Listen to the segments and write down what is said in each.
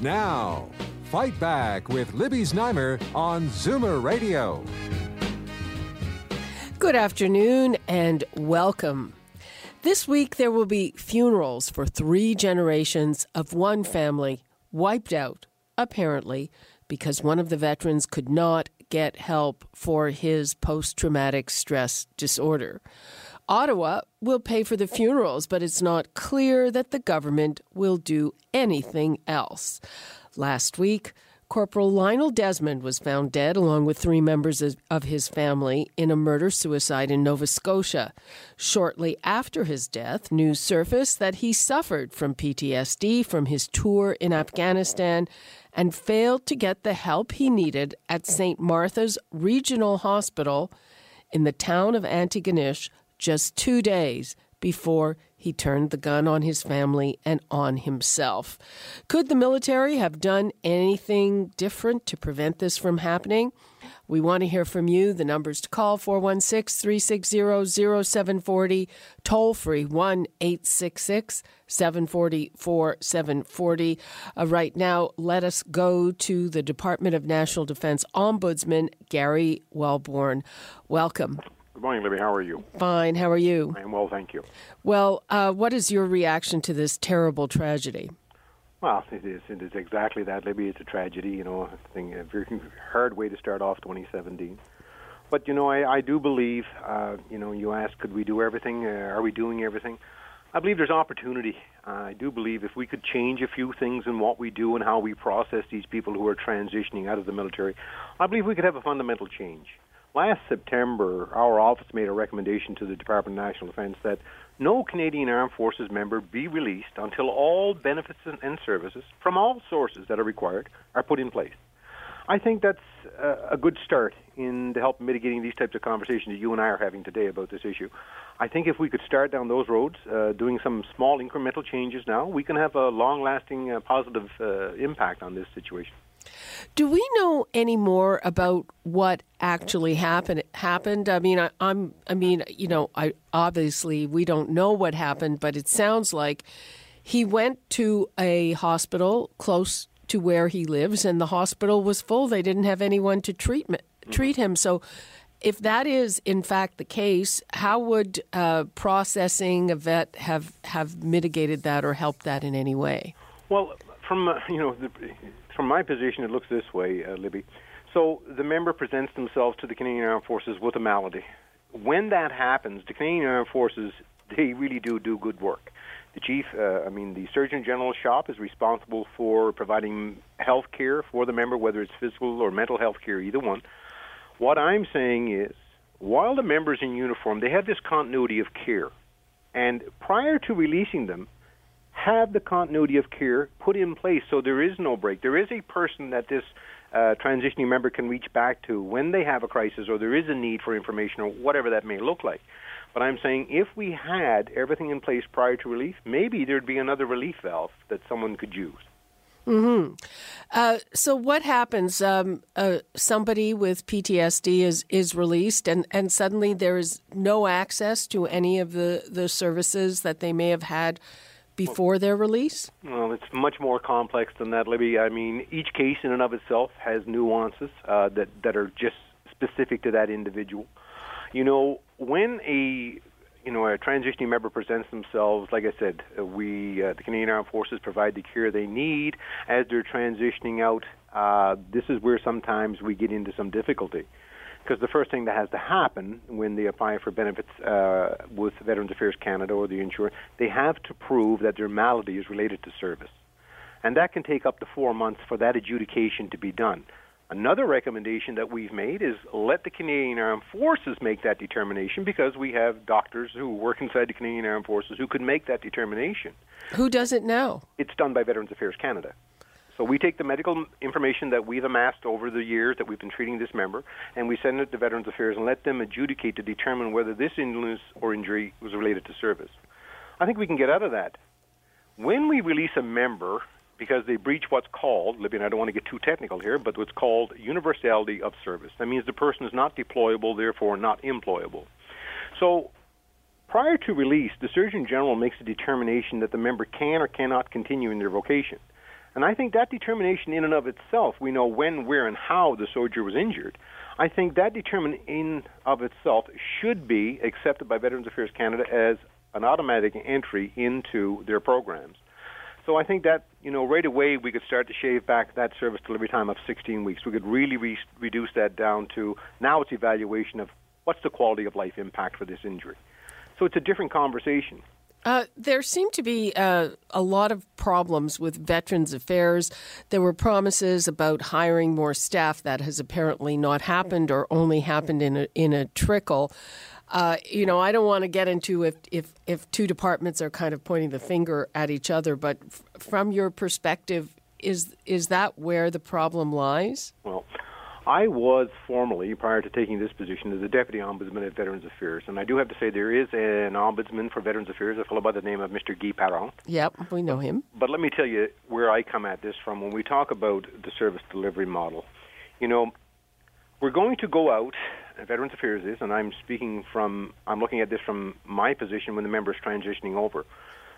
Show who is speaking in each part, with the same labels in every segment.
Speaker 1: Now, Fight Back with Libby Znaimer on Zoomer Radio.
Speaker 2: Good afternoon and welcome. This week there will be funerals for three generations of one family wiped out, apparently, because one of the veterans could not get help for his post traumatic stress disorder. Ottawa will pay for the funerals, but it's not clear that the government will do anything else. Last week, Corporal Lionel Desmond was found dead along with three members of his family in a murder suicide in Nova Scotia. Shortly after his death, news surfaced that he suffered from PTSD from his tour in Afghanistan and failed to get the help he needed at St. Martha's Regional Hospital in the town of Antigonish just two days before he turned the gun on his family and on himself. Could the military have done anything different to prevent this from happening? We want to hear from you. The numbers to call 416 360 0740, toll free 1 866 740 4740. Uh, right now, let us go to the Department of National Defense Ombudsman, Gary Walbourne. Welcome.
Speaker 3: Good morning, Libby. How are you?
Speaker 2: Fine. How are you?
Speaker 3: I am well, thank you.
Speaker 2: Well, uh, what is your reaction to this terrible tragedy?
Speaker 3: Well, it is. It is exactly that, Libby. It's a tragedy. You know, I think a very hard way to start off 2017. But you know, I, I do believe. Uh, you know, you asked, could we do everything? Uh, are we doing everything? I believe there's opportunity. Uh, I do believe if we could change a few things in what we do and how we process these people who are transitioning out of the military, I believe we could have a fundamental change. Last September, our office made a recommendation to the Department of National Defense that no Canadian Armed Forces member be released until all benefits and services from all sources that are required are put in place. I think that's a good start in to help mitigating these types of conversations that you and I are having today about this issue. I think if we could start down those roads, uh, doing some small incremental changes now, we can have a long-lasting uh, positive uh, impact on this situation.
Speaker 2: Do we know any more about what actually happened? Happened. I mean, I, am I mean, you know, I obviously we don't know what happened, but it sounds like he went to a hospital close to where he lives, and the hospital was full. They didn't have anyone to treat treat him. So, if that is in fact the case, how would uh, processing a vet have have mitigated that or helped that in any way?
Speaker 3: Well, from uh, you know the from my position, it looks this way, uh, Libby. So the member presents themselves to the Canadian Armed Forces with a malady. When that happens, the Canadian Armed Forces they really do do good work. The chief, uh, I mean, the Surgeon General's shop is responsible for providing health care for the member, whether it's physical or mental health care, either one. What I'm saying is, while the members in uniform, they have this continuity of care, and prior to releasing them, have the continuity of care put in place so there is no break. There is a person that this uh, transitioning member can reach back to when they have a crisis or there is a need for information or whatever that may look like. But I'm saying if we had everything in place prior to relief, maybe there'd be another relief valve that someone could use.
Speaker 2: Hmm. Uh, so what happens? Um, uh, somebody with PTSD is is released, and, and suddenly there is no access to any of the, the services that they may have had before their release?
Speaker 3: Well, it's much more complex than that, Libby. I mean, each case in and of itself has nuances uh, that that are just specific to that individual. You know, when a you know a transitioning member presents themselves, like I said, we uh, the Canadian Armed Forces provide the care they need as they're transitioning out. Uh, this is where sometimes we get into some difficulty because the first thing that has to happen when they apply for benefits uh, with Veterans Affairs Canada or the insurer, they have to prove that their malady is related to service. And that can take up to four months for that adjudication to be done. Another recommendation that we've made is let the Canadian Armed Forces make that determination because we have doctors who work inside the Canadian Armed Forces who could make that determination.
Speaker 2: Who does it now?
Speaker 3: It's done by Veterans Affairs Canada. So we take the medical information that we've amassed over the years that we've been treating this member, and we send it to Veterans Affairs and let them adjudicate to determine whether this illness or injury was related to service. I think we can get out of that. When we release a member because they breach what's called, Libby, and I don't want to get too technical here, but what's called universality of service. That means the person is not deployable, therefore not employable. So prior to release, the Surgeon General makes a determination that the member can or cannot continue in their vocation. And I think that determination in and of itself, we know when, where, and how the soldier was injured. I think that determination in of itself should be accepted by Veterans Affairs Canada as an automatic entry into their programs. So I think that you know right away we could start to shave back that service delivery time of 16 weeks. We could really re- reduce that down to now it's evaluation of what's the quality of life impact for this injury. So it's a different conversation.
Speaker 2: Uh, there seem to be uh, a lot of problems with Veterans Affairs. There were promises about hiring more staff. That has apparently not happened or only happened in a, in a trickle. Uh, you know, I don't want to get into if, if, if two departments are kind of pointing the finger at each other, but f- from your perspective, is is that where the problem lies?
Speaker 3: Well, I was formerly, prior to taking this position, as the Deputy Ombudsman at Veterans Affairs. And I do have to say there is an Ombudsman for Veterans Affairs, a fellow by the name of Mr. Guy Parent.
Speaker 2: Yep, we know him.
Speaker 3: But let me tell you where I come at this from when we talk about the service delivery model. You know, we're going to go out Veterans Affairs is, and I'm speaking from, I'm looking at this from my position when the member is transitioning over.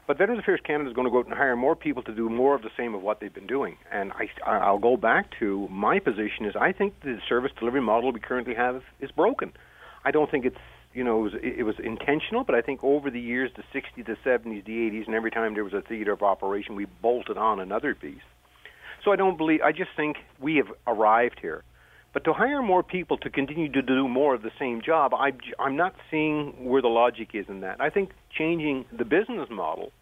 Speaker 3: But Veterans Affairs Canada is going to go out and hire more people to do more of the same of what they've been doing. And I, I'll go back to my position is I think the service delivery model we currently have is broken. I don't think it's you know, it was, it was intentional, but I think over the years, the 60s, the 70s, the 80s, and every time there was a theater of operation, we bolted on another piece. So I don't believe, I just think we have arrived here. But to hire more people to continue to do more of the same job, I, I'm not seeing where the logic is in that. I think changing the business model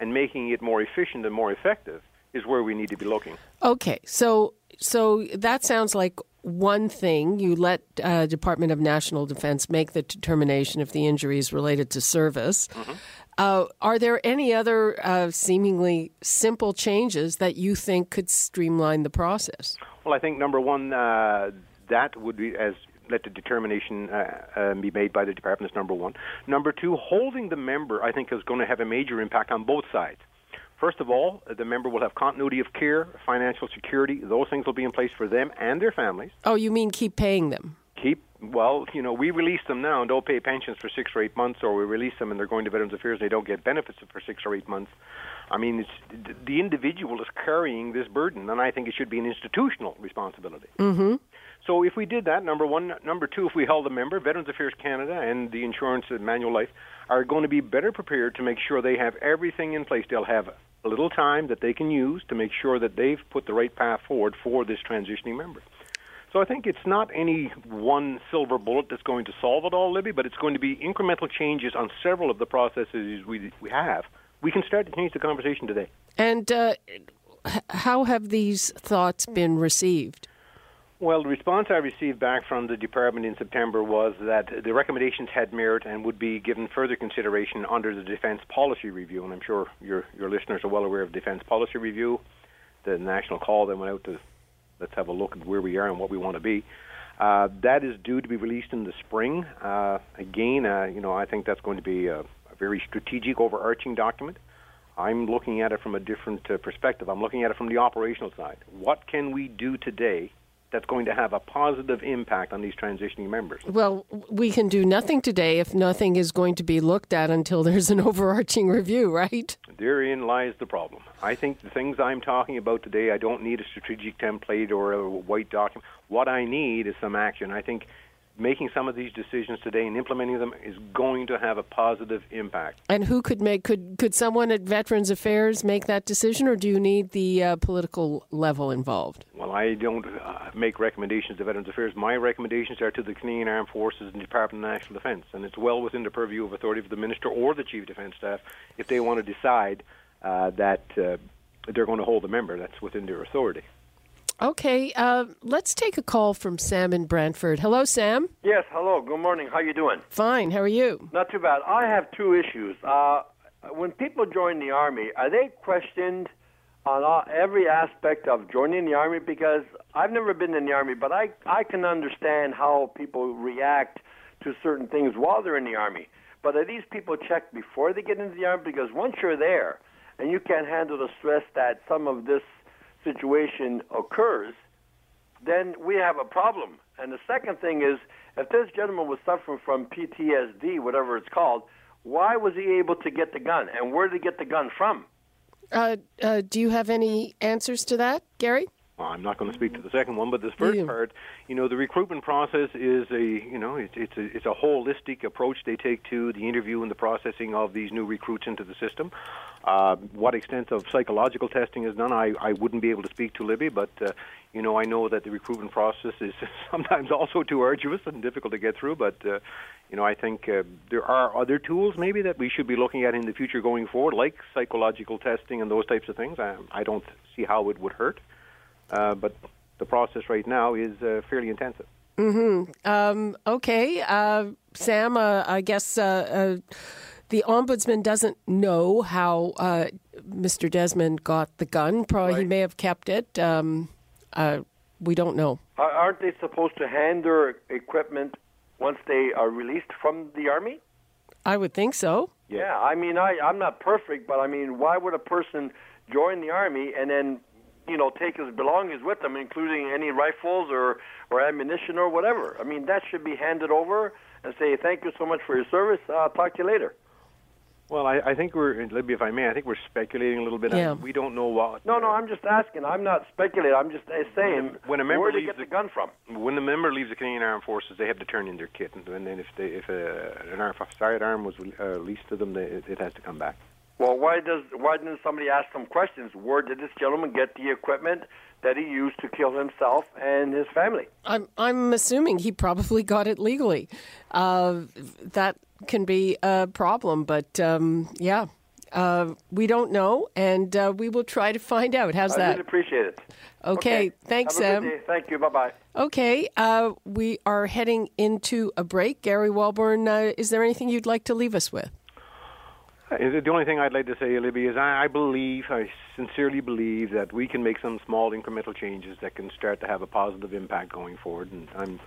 Speaker 3: and making it more efficient and more effective is where we need to be looking.
Speaker 2: Okay, so so that sounds like one thing. You let uh, Department of National Defense make the determination if the injury is related to service. Mm-hmm. Uh, are there any other uh, seemingly simple changes that you think could streamline the process?
Speaker 3: Well, I think number one, uh, that would be as let the determination uh, uh, be made by the department is number one. Number two, holding the member, I think, is going to have a major impact on both sides. First of all, the member will have continuity of care, financial security. Those things will be in place for them and their families.
Speaker 2: Oh, you mean keep paying them?
Speaker 3: Keep well, you know, we release them now and don't pay pensions for six or eight months, or we release them and they're going to Veterans Affairs and they don't get benefits for six or eight months. I mean, it's, the individual is carrying this burden, and I think it should be an institutional responsibility.
Speaker 2: Mm-hmm.
Speaker 3: So if we did that, number one, number two, if we held a member, Veterans Affairs Canada and the insurance and Manulife are going to be better prepared to make sure they have everything in place. They'll have a little time that they can use to make sure that they've put the right path forward for this transitioning member. So I think it's not any one silver bullet that's going to solve it all, Libby, but it's going to be incremental changes on several of the processes we, we have. We can start to change the conversation today.
Speaker 2: And uh, how have these thoughts been received?
Speaker 3: Well, the response I received back from the department in September was that the recommendations had merit and would be given further consideration under the Defense Policy Review. And I'm sure your your listeners are well aware of Defense Policy Review, the national call that went out to let's have a look at where we are and what we want to be. Uh, that is due to be released in the spring. Uh, again, uh, you know, I think that's going to be a, a, very strategic, overarching document. I'm looking at it from a different uh, perspective. I'm looking at it from the operational side. What can we do today that's going to have a positive impact on these transitioning members.
Speaker 2: Well, we can do nothing today if nothing is going to be looked at until there's an overarching review, right?
Speaker 3: Therein lies the problem. I think the things I'm talking about today, I don't need a strategic template or a white document. What I need is some action. I think making some of these decisions today and implementing them is going to have a positive impact.
Speaker 2: And who could make could could someone at Veterans Affairs make that decision, or do you need the uh, political level involved?
Speaker 3: Well, I don't uh, make recommendations to Veterans Affairs. My recommendations are to the Canadian Armed Forces and Department of National Defence, and it's well within the purview of authority of the Minister or the Chief Defence Staff if they want to decide uh, that uh, they're going to hold a member. That's within their authority.
Speaker 2: Okay, uh, let's take a call from Sam in Brantford. Hello, Sam.
Speaker 4: Yes, hello. Good morning. How you doing?
Speaker 2: Fine. How are you?
Speaker 4: Not too bad. I have two issues. Uh, when people join the army, are they questioned on all, every aspect of joining the army because I've never been in the army, but I I can understand how people react to certain things while they're in the army. But are these people checked before they get into the army? Because once you're there and you can't handle the stress that some of this situation occurs, then we have a problem. And the second thing is, if this gentleman was suffering from PTSD, whatever it's called, why was he able to get the gun, and where did he get the gun from?
Speaker 2: Uh, uh, do you have any answers to that, Gary?
Speaker 3: Well, I'm not going to speak to the second one, but this first part, you know, the recruitment process is a, you know, it's, it's a it's a holistic approach they take to the interview and the processing of these new recruits into the system. Uh, what extent of psychological testing is done, I, I wouldn't be able to speak to Libby, but uh, you know, I know that the recruitment process is sometimes also too arduous and difficult to get through. But uh, you know, I think uh, there are other tools maybe that we should be looking at in the future going forward, like psychological testing and those types of things. I, I don't see how it would hurt. Uh, but the process right now is uh, fairly intensive.
Speaker 2: Mm-hmm. Um, okay, uh, Sam. Uh, I guess uh, the ombudsman doesn't know how Mr. Desmond got the gun. Probably right. he may have kept it. Um, we don't know.
Speaker 4: Aren't they supposed to hand their equipment once they are released from the army?
Speaker 2: I would think so.
Speaker 4: Yeah, I mean, I, I'm not perfect, but I mean, why would a person join the army and then you know, take his belongings with him, including any rifles or, or ammunition or whatever. I mean, that should be handed over and say, thank you so much for your service. I'll talk to you later.
Speaker 3: Well, I, I think we're, Libby, if I may, I think we're speculating a little bit.
Speaker 2: Yeah.
Speaker 3: We don't know what.
Speaker 4: No, no, I'm just asking. I'm not speculating. I'm just saying
Speaker 3: when a member
Speaker 4: where
Speaker 3: leaves
Speaker 4: get
Speaker 3: the,
Speaker 4: the, gun from.
Speaker 3: When the member leaves the Canadian Armed Forces, they have to turn in their kit, and, and then if they, if a, an arm, sidearm was uh, leased to them, they, it has to come back.
Speaker 4: Well, why does why didn't somebody ask some questions? Where did this gentleman get the equipment that he used to kill himself and his family?
Speaker 2: I'm I'm assuming he probably got it legally. Uh, that can be a problem, but um, yeah, uh, we don't know, and uh, we will try to find out. How's
Speaker 4: I
Speaker 2: that? I
Speaker 4: really appreciate it.
Speaker 2: Okay,
Speaker 4: okay.
Speaker 2: thanks,
Speaker 4: Have
Speaker 2: Sam.
Speaker 4: Thank you. Bye bye.
Speaker 2: Okay, uh, we are heading into a break. Gary Walbourne, uh, is there anything you'd like to leave us with?
Speaker 3: Uh, the only thing I'd like to say, Libby, is I, believe, I sincerely believe that we can make some small incremental changes that can start to have a positive impact going forward. And I'm,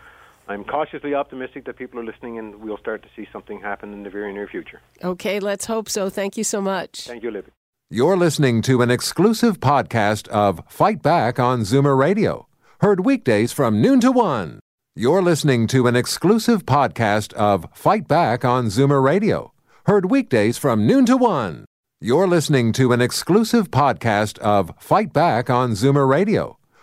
Speaker 3: I'm cautiously optimistic that people are listening and we'll start to see something happen in the very near future.
Speaker 2: Okay, let's hope so. Thank you so much.
Speaker 3: Thank you, Libby.
Speaker 1: You're listening to an exclusive podcast of Fight Back on Zoomer Radio, heard weekdays from noon to one. You're listening to an exclusive podcast of Fight Back on Zoomer Radio heard weekdays from noon to one. You're listening to an exclusive podcast of Fight Back on Zoomer Radio,